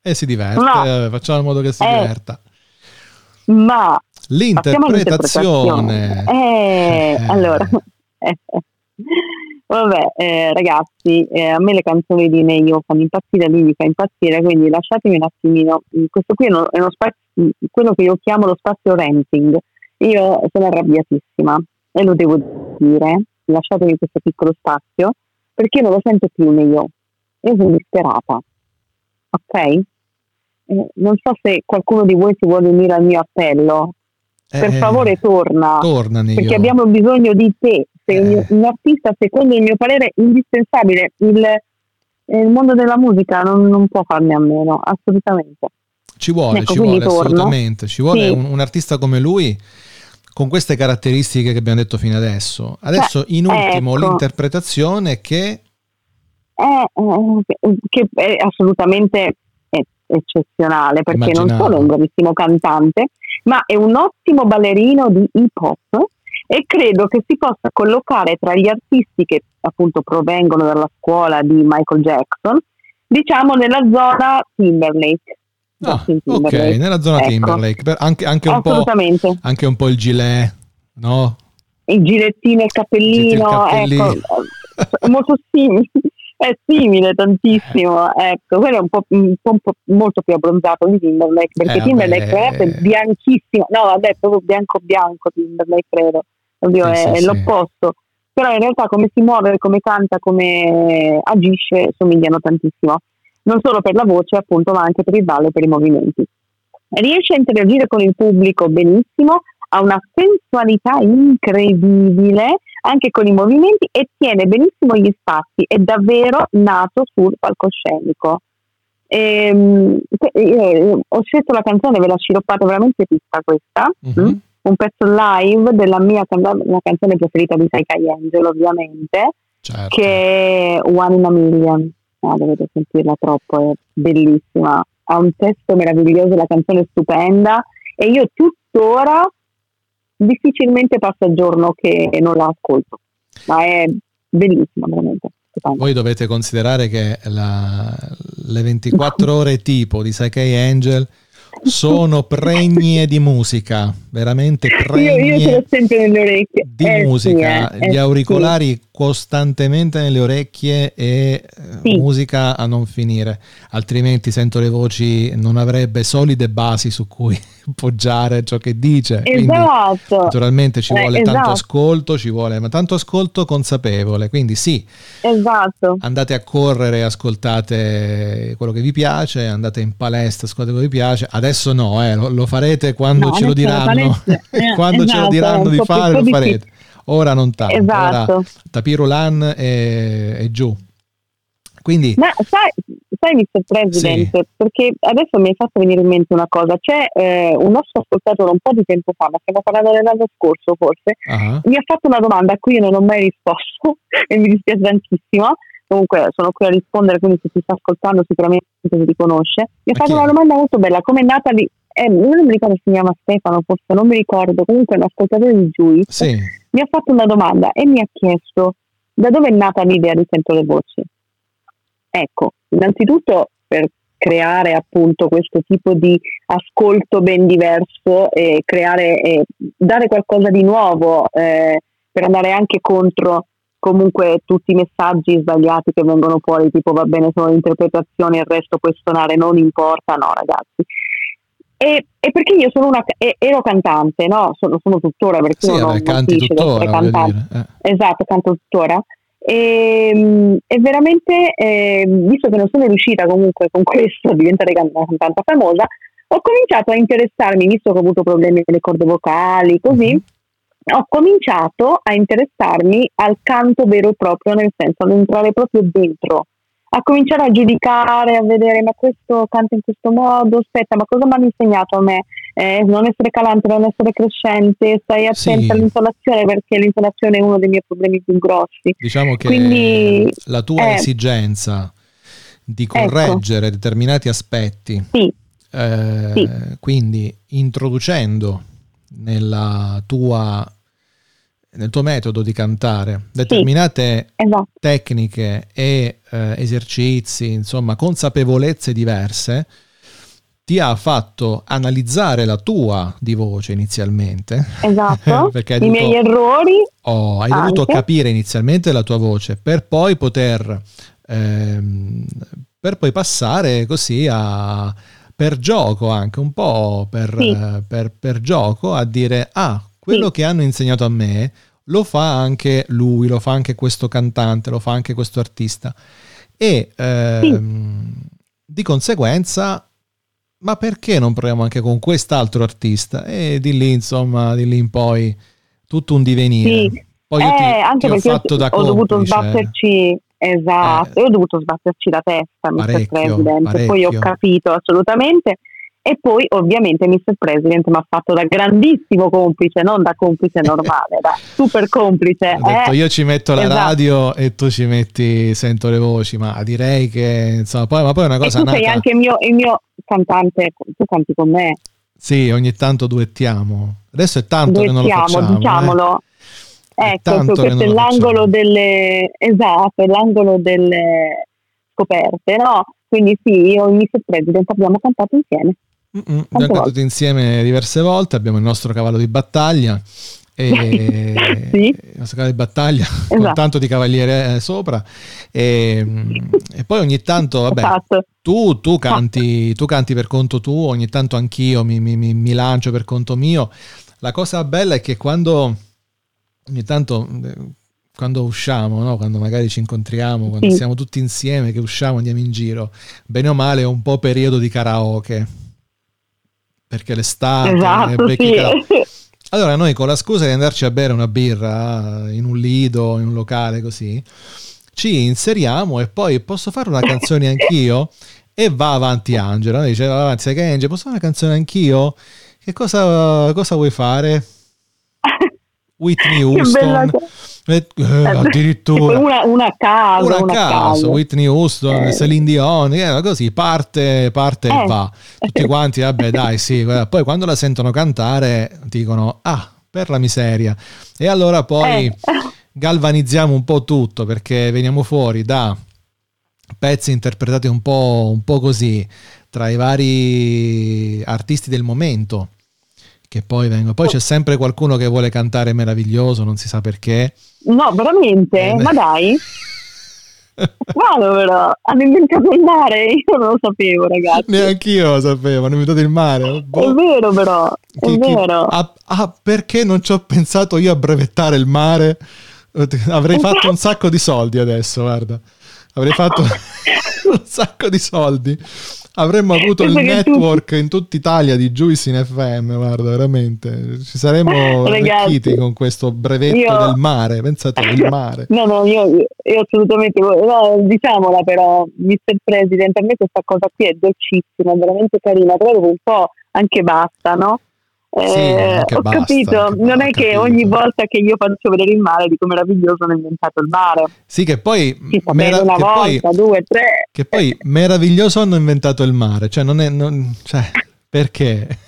e si diverte, No. eh, facciamo in modo che si Eh. diverta. Ma L'interpretazione. Eh, (laughs) Eh. (laughs) vabbè, eh, ragazzi, eh, a me le canzoni di Neio fanno impazzire, lui mi fa impazzire, quindi lasciatemi un attimino. Questo qui è uno, è uno spazio, quello che io chiamo lo spazio renting. Io sono arrabbiatissima e lo devo dire. Lasciatemi questo piccolo spazio perché non lo sento più Neio. Io sono disperata. Ok? Eh, non so se qualcuno di voi si vuole unire al mio appello per Eh, favore torna tornano perché abbiamo bisogno di te sei un, un, artista, secondo il mio parere, indispensabile. Il, il mondo della musica non, non, può farne a meno, assolutamente. Ci vuole, ecco, ci vuole torno. assolutamente. Ci vuole sì. un, un, artista come lui con queste caratteristiche che abbiamo detto fino adesso. Adesso, Beh, in ultimo, ecco. l'interpretazione che... È, eh, che è assolutamente eccezionale perché Immaginavo. non solo è un bravissimo cantante, ma è un ottimo ballerino di hip hop e credo che si possa collocare tra gli artisti che appunto provengono dalla scuola di Michael Jackson, diciamo nella zona Timberlake. Ah, ok, nella zona ecco. Timberlake, anche, anche, un anche, un po', il gilet, no? Il gilettino, il cappellino, il cappellino. ecco, molto simili è simile tantissimo, ecco, quello è un po', un po', un po molto più abbronzato di Timberlake, perché eh, Timberlake è bianchissimo, no vabbè, proprio bianco bianco Timberlake credo, Oddio, sì, è, sì, l'opposto, sì. però in realtà come si muove, come canta, come agisce, somigliano tantissimo, non solo per la voce appunto, ma anche per il ballo e per i movimenti. Riesce a interagire con il pubblico benissimo, ha una sensualità incredibile, anche con i movimenti e tiene benissimo gli spazi, è davvero nato sul palcoscenico. E, ehm, io ho scelto la canzone, ve l'ho sciroppata veramente tutta questa, uh-huh. Un pezzo live della mia la canzone preferita di Sai Angel ovviamente, certo. che è One in a Million, ah, dovete sentirla troppo, è bellissima, ha un testo meraviglioso, la canzone è stupenda. E io tuttora difficilmente passa il giorno che non la ascolto, ma è bellissima veramente. Voi dovete considerare che la, le 24 ore tipo di Psyche Angel sono (laughs) pregne di musica, veramente pregne io, io ce l'ho sempre nelle orecchie. di eh, musica, sì, eh, gli auricolari sì. Costantemente nelle orecchie e eh, sì. musica a non finire, altrimenti sento le voci, non avrebbe solide basi su cui (laughs) poggiare ciò che dice. Esatto. Quindi, naturalmente ci vuole eh, esatto. tanto ascolto, ci vuole, ma tanto ascolto consapevole, quindi sì. Esatto. Andate a correre, ascoltate quello che vi piace, andate in palestra, ascoltate quello che vi piace. Adesso no, eh, lo, lo, farete quando no, ce lo diranno, (laughs) quando esatto, ce lo diranno di fare, lo farete. Ora non tanto. Esatto. Ora Tapirulan e, e giù. Quindi, Ma sai, sai Mr. President, sì. perché adesso mi hai fatto venire in mente una cosa, c'è eh, un nostro ascoltatore un po' di tempo fa, ma stiamo parlando dell'anno scorso forse, uh-huh. mi ha fatto una domanda a cui io non ho mai risposto (laughs) e mi dispiace tantissimo, comunque sono qui a rispondere, quindi se ti sta ascoltando sicuramente ti riconosce, mi ha fatto una domanda molto bella, come è nata lì, eh, non mi ricordo se si chiama Stefano, forse non mi ricordo, comunque un ascoltatore di Juice, sì. mi ha fatto una domanda e mi ha chiesto da dove è nata l'idea di Sento le Voci. Ecco, innanzitutto per creare appunto questo tipo di ascolto ben diverso e creare e dare qualcosa di nuovo eh, per andare anche contro comunque tutti i messaggi sbagliati che vengono fuori, tipo va bene solo l'interpretazione, il resto puoi suonare, non importa, no ragazzi. E, e perché io sono una, ero cantante, no? Sono, sono tuttora perché sì, non canti tuttora, cantante. Eh. Esatto, canto tuttora. E, ehm, e veramente, eh, visto che non sono riuscita comunque con questo a diventare una cantante famosa, ho cominciato a interessarmi, visto che ho avuto problemi con le corde vocali, così, mm-hmm. ho cominciato a interessarmi al canto vero e proprio, nel senso ad entrare proprio dentro a cominciare a giudicare, a vedere ma questo canta in questo modo, aspetta, ma cosa mi hanno insegnato a me? Eh, non essere calante, non essere crescente, stai attenta sì. all'intonazione perché l'intonazione è uno dei miei problemi più grossi. Diciamo che Quindi, la tua eh, esigenza di ecco. correggere ecco. determinati aspetti, sì. Eh, sì. quindi introducendo nella tua nel tuo metodo di cantare determinate sì, esatto. tecniche e eh, esercizi, insomma, consapevolezze diverse, ti ha fatto analizzare la tua di voce inizialmente. Esatto. (laughs) perché I dovuto, miei errori. Oh, hai anche. dovuto capire inizialmente la tua voce per poi poter ehm, per poi passare così a per gioco anche un po' per, sì. eh, per, per gioco a dire ah quello sì. che hanno insegnato a me lo fa anche lui, lo fa anche questo cantante, lo fa anche questo artista. E ehm, sì. di conseguenza, ma perché non proviamo anche con quest'altro artista? E di lì, insomma, di lì in poi tutto un divenire. Sì. Poi io ti, eh, anche ti ho perché fatto ho, da ho dovuto complice. sbatterci esatto, Eh. io ho dovuto sbatterci la testa, Mr. Parecchio, President, poi ho parecchio. capito assolutamente e poi ovviamente Mr. President mi ha fatto da grandissimo complice, non da complice normale, da super complice. Ho detto eh. io ci metto la esatto. radio e tu ci metti sento le voci, ma direi che insomma, poi, ma poi è una E cosa tu sei nata. anche il mio, il mio cantante, tu canti con me, Sì, ogni tanto duettiamo. Adesso è tanto che non lo duettiamo, facciamo. eh. diciamolo. Ecco, tanto che questo è lo l'angolo delle esatto, è l'angolo delle scoperte, no? Quindi sì, io e Mr. President abbiamo cantato insieme. Mm-mm, Abbiamo volte. insieme diverse volte, abbiamo il nostro cavallo di battaglia. E (laughs) Sì. il nostro cavallo di battaglia (laughs) con Esatto. tanto di cavaliere eh, sopra e, e poi ogni tanto vabbè Esatto. tu, tu canti tu canti per conto tuo ogni tanto anch'io mi, mi- mi- lancio per conto mio la cosa bella è che quando ogni tanto eh, quando usciamo, no? quando magari ci incontriamo, quando Sì. siamo tutti insieme, che usciamo, andiamo in giro, bene o male è un po' periodo di karaoke. Perché l'estate, Esatto, sì. (laughs) Allora noi con la scusa di andarci a bere una birra in un lido, in un locale così, ci inseriamo e poi posso fare una canzone anch'io? E va avanti Angela, Lei dice va avanti, sai che Angela, posso fare una canzone anch'io? Che cosa, cosa vuoi fare? Whitney Houston, bella Eh, eh, addirittura una, una a caso, una una a caso, Whitney Houston, Eh. Celine Dion, eh, così parte, parte e Eh. va. Tutti (laughs) quanti, vabbè dai, sì. Poi quando la sentono cantare dicono, ah, per la miseria. E allora poi Eh. galvanizziamo un po' tutto perché veniamo fuori da pezzi interpretati un po', un po' così tra i vari artisti del momento. Che poi vengono. Poi c'è sempre qualcuno che vuole cantare meraviglioso, non si sa perché. No, veramente? Eh, Ma dai. (laughs) Guarda però, hanno inventato il mare, io non lo sapevo ragazzi. Neanch'io lo sapevo, hanno inventato il mare. È Boh. vero però, è Chi- chi- vero. Ah, ah, perché non ci ho pensato io a brevettare il mare? Avrei (laughs) fatto un sacco di soldi adesso, guarda. Avrei fatto (laughs) un sacco di soldi. Avremmo avuto il network in tutta Italia di Juice in FM, guarda, veramente. Ci saremmo (laughs) arricchiti con questo brevetto io- del mare, pensate, il (laughs) mare. No, no, io, io assolutamente, no, diciamola però, Mr. President, a me questa cosa qui è dolcissima, è veramente carina, però dopo un po' anche basta, no? Eh, Sì, ho basta, capito, non è che capito. ogni volta che io faccio vedere il mare dico meraviglioso hanno inventato il mare. Sì, che poi, mera- una che poi volta, due, tre. Che poi meraviglioso hanno inventato il mare, cioè non è... non- cioè, perché? (laughs)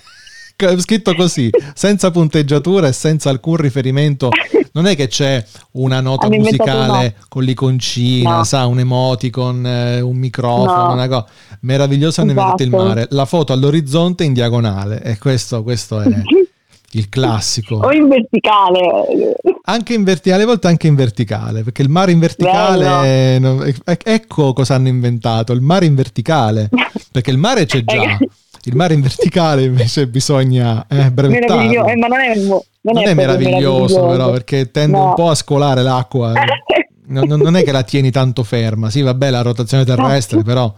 È scritto così, senza punteggiatura e senza alcun riferimento. Non è che c'è una nota Hanno musicale mare. con l'iconcina, No. sa, un emoticon, eh, un microfono, No. una cosa. Meraviglioso hanno inventato il Esatto. mare. La foto all'orizzonte in diagonale e questo, questo è (laughs) il classico. O in verticale. Anche in verticale, a volte anche in verticale, perché il mare in verticale, no, e- ecco cosa hanno inventato, il mare in verticale, (laughs) perché il mare c'è già, il mare in verticale invece bisogna eh, brevettarlo. Eh, ma non è, non Non è proprio meraviglioso però, perché tende No. un po' a scolare l'acqua, (laughs) non, non- non è che la tieni tanto ferma, sì vabbè la rotazione terrestre, però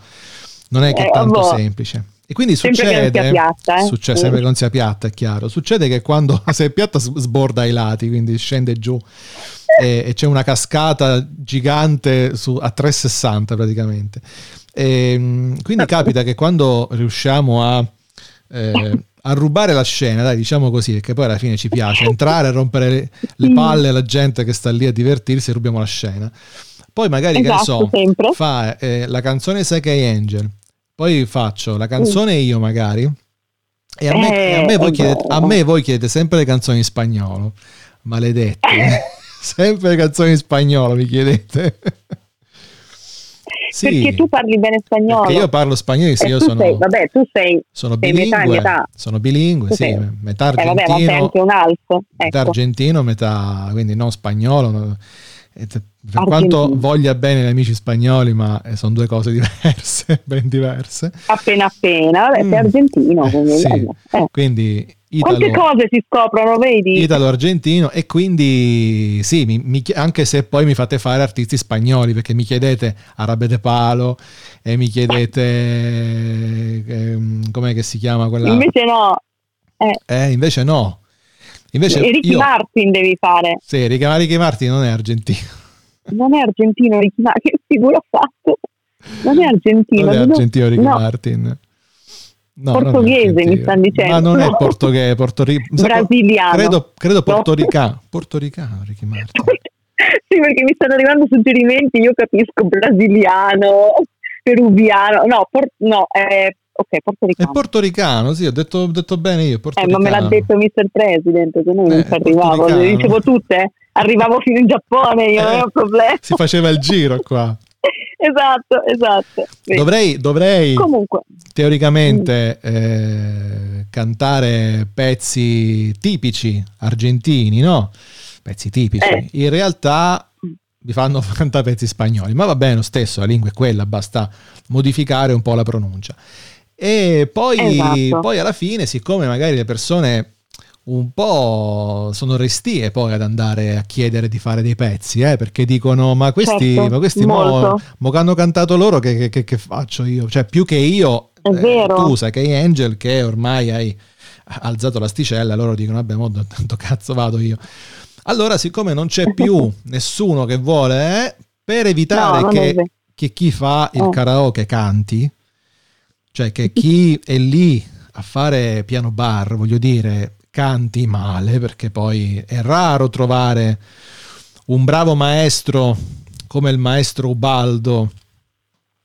non è che è Eh, tanto vabbè. semplice. E quindi Sempre che non succede, sia piatta, eh. succede Mm. sempre che non sia piatta, è chiaro. Succede che quando (laughs) se è piatta sborda ai lati, quindi scende giù e, e c'è una cascata gigante su, a 360 praticamente. E, mm, quindi capita che quando riusciamo a, eh, a rubare la scena, dai, diciamo così, perché poi alla fine ci piace entrare, rompere le, le palle alla gente che sta lì a divertirsi e rubiamo la scena. Poi magari, che ne Esatto, so, fa eh, la canzone Sekai Angel, poi faccio la canzone io magari, e a me, Eh, a me voi è chiedete, a me voi chiedete sempre le canzoni in spagnolo, maledetti, (laughs) sempre le canzoni in spagnolo mi chiedete. Sì, Perché tu parli bene spagnolo. io parlo spagnolo, sì, io sono, sei, vabbè, tu sei, sono sei metà bilingue, metà. sono bilingue, Tu sì, sei- metà Eh, vabbè, ma sei argentino, anche un alto. metà Ecco. argentino, metà, quindi non spagnolo. no. Per quanto voglia bene gli amici spagnoli, ma eh, sono due cose (laughs) diverse, ben diverse. Appena appena, vabbè, Mm. sei argentino. Quindi, Sì, eh. quindi Quante italo, cose si scoprono, vedi? italo-argentino e quindi sì, mi- mi anche se poi mi fate fare artisti spagnoli perché mi chiedete Arabe de Palo e mi chiedete ehm, com'è che si chiama quella Invece no. Eh, Eh, invece no. Invece Ricky io, Martin devi fare. Sì, Ricky, Ricky Martin non è argentino. Non è argentino Ricky Martin, che figura ha fatto? Non è argentino. Non è argentino Ricky no. Martin. No, portoghese mi stanno dicendo. Ma non no. è (laughs) portoghese, portoric- brasiliano. Credo, credo portoricano. Portoricano Ricky Martin. (laughs) sì, perché mi stanno arrivando suggerimenti, io capisco brasiliano, peruviano, no, por- no è ok, portoricano. È portoricano, sì, ho detto, ho detto bene io. Eh, ma me l'ha detto Mr. President, se no non Eh, ci arrivavo, le dicevo tutte, arrivavo fino in Giappone, io non Eh, avevo problemi. Si faceva il giro qua. (laughs) esatto, esatto. Sì. Dovrei, dovrei Comunque, teoricamente eh, cantare pezzi tipici argentini, no? Pezzi tipici. Eh. In realtà mi fanno (laughs) cantare pezzi spagnoli, ma va bene lo stesso, la lingua è quella, basta modificare un po' la pronuncia. E poi, Esatto. poi alla fine, siccome magari le persone un po' sono restie poi ad andare a chiedere di fare dei pezzi, eh, perché dicono ma questi, Certo, ma questi mo, mo che hanno cantato loro che, che- che- faccio io? Cioè più che io, È vero. tu sai che hai Angel che ormai hai alzato l'asticella, loro dicono vabbè mo tanto cazzo vado io. Allora siccome non c'è più (laughs) nessuno che vuole, eh, per evitare No, è che, che chi fa il Eh. karaoke canti, cioè che chi è lì a fare piano bar, voglio dire, canti male, perché poi è raro trovare un bravo maestro come il maestro Ubaldo,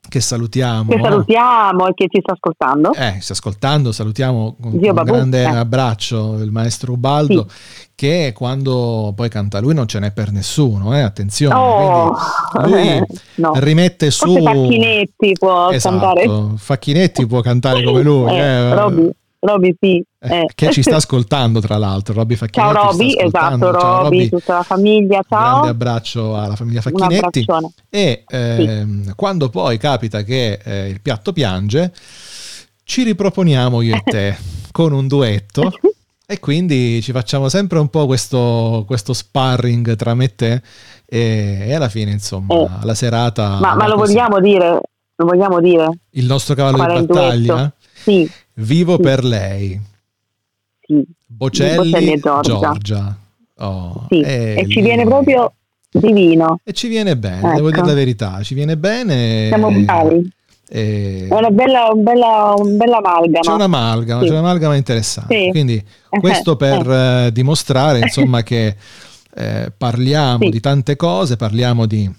che salutiamo. che no? salutiamo e che ci sta ascoltando. Eh, sta ascoltando, salutiamo con Zio un grande eh. abbraccio il maestro Ubaldo, che quando poi canta lui non ce n'è per nessuno, eh, attenzione. Oh, (laughs) lui eh, no. rimette su... Forse Facchinetti può Esatto, cantare. Facchinetti può cantare come (laughs) lui. Eh, eh. Roby, Roby sì. Eh, eh. che ci sta (laughs) ascoltando tra l'altro, Ciao Facchinetti. ci sta Roby, esatto, Ciao, Roby, tutta la famiglia, ciao. Grande abbraccio alla famiglia Un Facchinetti. E ehm, quando poi capita che eh, il piatto piange, ci riproponiamo io e te (laughs) con un duetto. E quindi ci facciamo sempre un po' questo, questo sparring tra me e te. E, e alla fine, insomma, Eh. la serata. Ma, ma lo vogliamo dire? Lo vogliamo dire? Il nostro cavallo di battaglia. Sì, Vivo Sì. per lei. sì. Bocelli, Bocelli e Giorgia. Giorgia. Oh, sì. e E ci lì- viene proprio divino. E ci viene bene, Ecco. devo dire la verità, ci viene bene. Siamo bravi. e- È una bella, un bella, un bella amalgama. C'è un'amalgama, Sì. c'è un'amalgama interessante. Sì. Quindi Eh, questo per eh, dimostrare insomma che eh, parliamo Sì. di tante cose, parliamo di,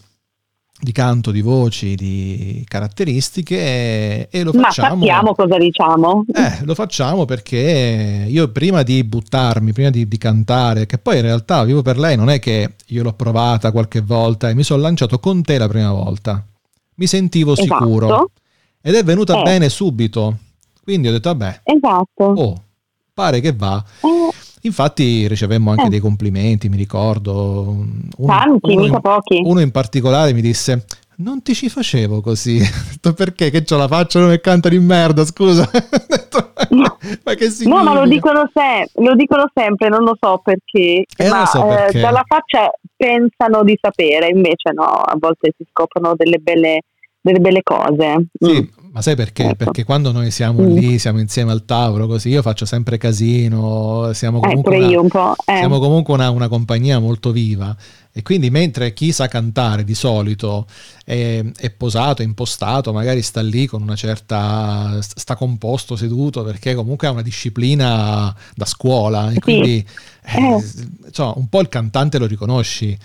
di canto, di voci, di caratteristiche e, lo Ma facciamo. sappiamo cosa diciamo. Eh, lo facciamo perché io prima di buttarmi, prima di, di cantare, che poi in realtà vivo per lei, non è che io l'ho provata qualche volta e mi sono lanciato con te la prima volta. Mi sentivo sicuro Esatto. ed è venuta Eh. bene subito. Quindi ho detto, vabbè, Esatto. oh, pare che va. Eh, Infatti ricevemmo anche Eh. dei complimenti, mi ricordo. Uno, tanti, uno mica pochi. uno in particolare mi disse, non ti ci facevo così. (laughs) Ho perché? Che c'ho la faccia come canta di merda, scusa. (laughs) Ho (laughs) ma che significa? No, ma lo dicono, se- lo dicono sempre, non lo so perché, Eh, ma so eh, perché. dalla faccia pensano di sapere, invece no, a volte si scoprono delle belle, delle belle cose. Sì, Mm. Ma sai perché? Ecco. Perché quando noi siamo Mm. lì, siamo insieme al tavolo, così io faccio sempre casino, siamo Eh, comunque, pure una, eh. siamo comunque una, una compagnia molto viva e quindi mentre chi sa cantare di solito è, è posato, è impostato, magari sta lì con una certa, sta composto, seduto, perché comunque ha una disciplina da scuola e quindi eh, Eh. insomma, un po' il cantante lo riconosci.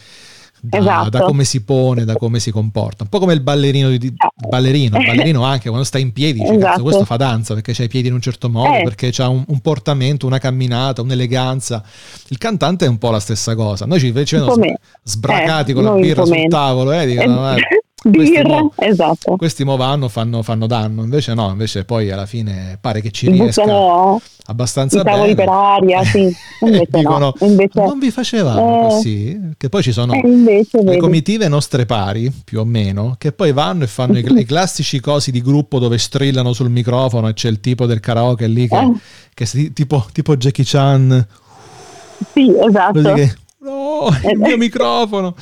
Da, Esatto. da come si pone, da come si comporta, un po' come il ballerino, di, il ballerino, il ballerino (laughs) anche quando sta in piedi, dice, Esatto. questo fa danza perché c'ha i piedi in un certo modo, Eh. perché c'ha un, un portamento, una camminata, un'eleganza. Il cantante è un po' la stessa cosa. Noi ci vedono me- sbracati eh, con la birra sul tavolo, eh, dicono, (laughs) eh, questi birra, mo- esatto. questi mo vanno, fanno, fanno danno, invece no, invece poi alla fine pare che ci riesca buttano abbastanza tavoli bene. per aria, sì. (laughs) Invece Dicono, no. Invece, non vi facevamo Eh. così? Che poi ci sono eh, invece le vedi. comitive nostre pari, più o meno, che poi vanno e fanno i, i classici cosi di gruppo dove strillano sul microfono e c'è il tipo del karaoke lì che, Eh. che si- tipo, tipo Jackie Chan, Sì, esatto. così che no, il mio microfono.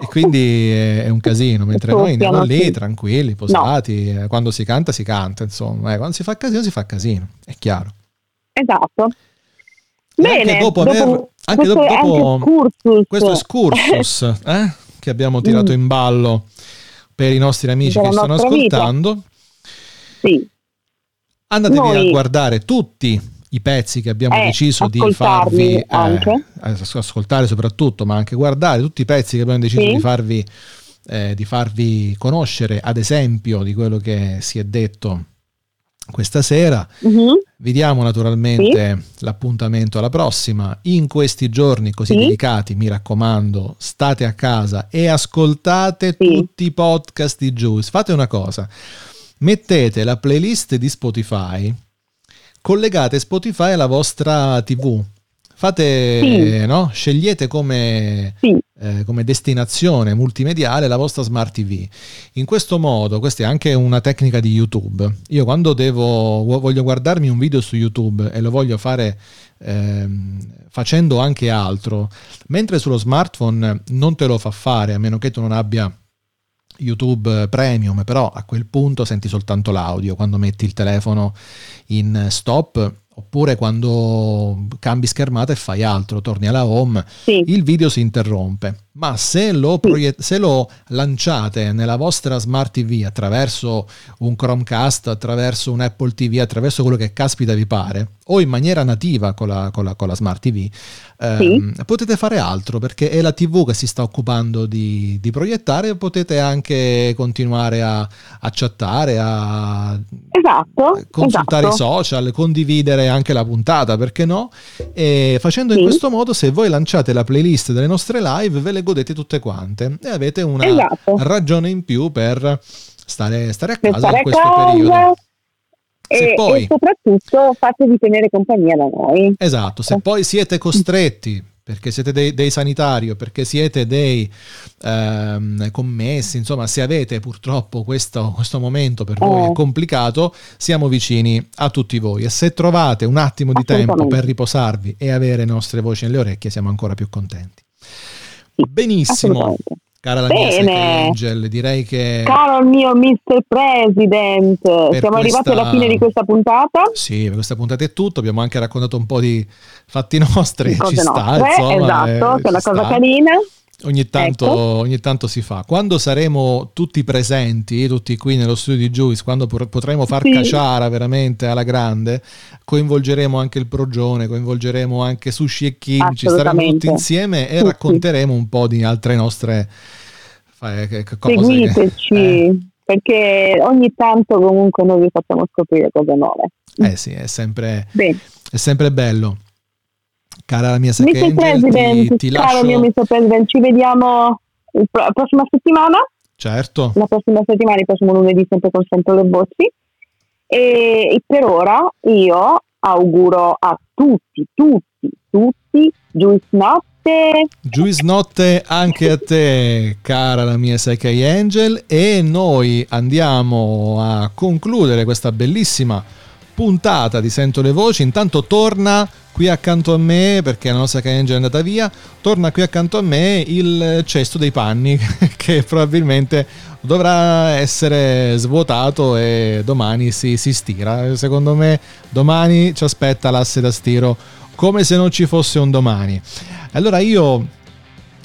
E quindi è, un casino, mentre noi andiamo lì tranquilli, posati, eh, quando si canta si canta, insomma, eh, quando si fa casino si fa casino, è chiaro. Esatto. E Bene, anche dopo, dopo- aver, Anche questo, dopo excursus. questo excursus (laughs) eh, che abbiamo tirato in ballo per i nostri amici che stanno ascoltando, Sì, andatevi Noi- a guardare tutti i pezzi che abbiamo Eh, deciso di farvi eh, as- ascoltare soprattutto, ma anche guardare tutti i pezzi che abbiamo deciso Sì. di farvi eh, di farvi conoscere, ad esempio, di quello che si è detto questa sera. mhm, Vi diamo naturalmente l'appuntamento alla prossima. In questi giorni così Sì. delicati, mi raccomando, state a casa e ascoltate Sì. tutti i podcast di Juice. Fate una cosa, mettete la playlist di Spotify, collegate Spotify alla vostra TV. Fate, Sì. no? Scegliete come, sì, eh, come destinazione multimediale la vostra smart TV. In questo modo, questa è anche una tecnica di YouTube. Io quando devo, voglio guardarmi un video su YouTube e lo voglio fare ehm, facendo anche altro, mentre sullo smartphone non te lo fa fare a meno che tu non abbia YouTube Premium, però a quel punto senti soltanto l'audio quando metti il telefono in stop oppure quando cambi schermata e fai altro, torni alla home, sì, il video si interrompe. Ma se lo, proiet- se lo lanciate nella vostra smart TV attraverso un Chromecast, attraverso un Apple TV, attraverso quello che caspita vi pare, o in maniera nativa con la, con la- con la smart TV, ehm, potete fare altro perché è la TV che si sta occupando di, di proiettare. Potete anche continuare a, a chattare, a esatto, consultare esatto. i social, condividere anche la puntata, perché no? E facendo in Sì. questo modo, se voi lanciate la playlist delle nostre live, ve le godete tutte quante e avete una Esatto. ragione in più per stare, stare a casa stare in a questo casa periodo. E, poi- e soprattutto fatevi tenere compagnia da noi. Esatto, se poi siete costretti perché siete dei, dei sanitari o perché siete dei ehm, commessi, insomma, se avete purtroppo questo, questo momento per voi Eh. è complicato, siamo vicini a tutti voi e se trovate un attimo di tempo per riposarvi e avere le nostre voci nelle orecchie, siamo ancora più contenti. Benissimo, cara la Bene. Angel, direi che Caro il mio Mr. President, siamo arrivati questa- alla fine di questa puntata. Sì, per questa puntata è tutto. Abbiamo anche raccontato un po' di fatti nostri. Cose ci sta, nostre, insomma, esatto, eh, che è una cosa sta. carina. Ogni tanto, Ecco. ogni tanto si fa. Quando saremo tutti presenti, tutti qui nello studio di Juice, quando potremo far Sì. caciara veramente alla grande, coinvolgeremo anche il Progione, coinvolgeremo anche Sushi e Kimchi, staremo Assolutamente. tutti insieme e Sì, sì. racconteremo un po' di altre nostre che cose. Seguiteci, eh. perché ogni tanto comunque noi vi facciamo scoprire cose nuove. Eh sì, è sempre, è sempre bello. Cara la mia Sake Mr. Angel, President, ti, ti caro lascio... mio Mr. President, ci vediamo la prossima settimana. Certo, La prossima settimana, il prossimo lunedì, sempre con Sempre le Voci. E, per ora io auguro a tutti, tutti, tutti, Juice Notte. Juice Notte anche a te, cara la mia Psyche Angel, e noi andiamo a concludere questa bellissima puntata di Sento le Voci. Intanto torna qui accanto a me, perché la nostra Angel è andata via, torna qui accanto a me il cesto dei panni (laughs) che probabilmente dovrà essere svuotato e domani si, si stira. Secondo me domani ci aspetta l'asse da stiro come se non ci fosse un domani. Allora io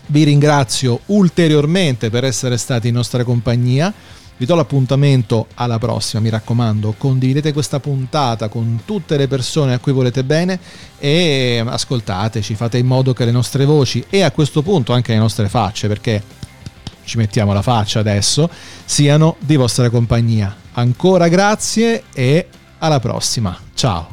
vi ringrazio ulteriormente per essere stati in nostra compagnia. Vi do l'appuntamento alla prossima, mi raccomando, condividete questa puntata con tutte le persone a cui volete bene e ascoltateci, fate in modo che le nostre voci e a questo punto anche le nostre facce, perché ci mettiamo la faccia adesso, siano di vostra compagnia. Ancora grazie e alla prossima. Ciao.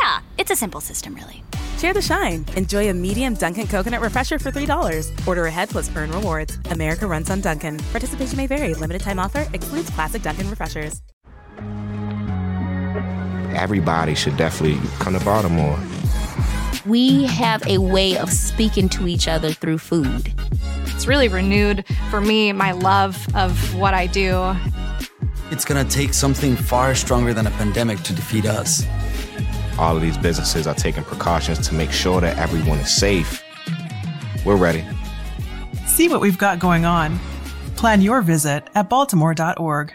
Yeah, it's a simple system, really. Share the shine. Enjoy a medium Dunkin' coconut refresher for $3. Order ahead plus earn rewards. America runs on Dunkin'. Participation may vary. Limited time offer excludes classic Dunkin' refreshers. Everybody should definitely come to Baltimore. We have a way of speaking to each other through food. It's really renewed for me my love of what I do. It's going to take something far stronger than a pandemic to defeat us. All of these businesses are taking precautions to make sure that everyone is safe. We're ready. See what we've got going on. Plan your visit at baltimore.org.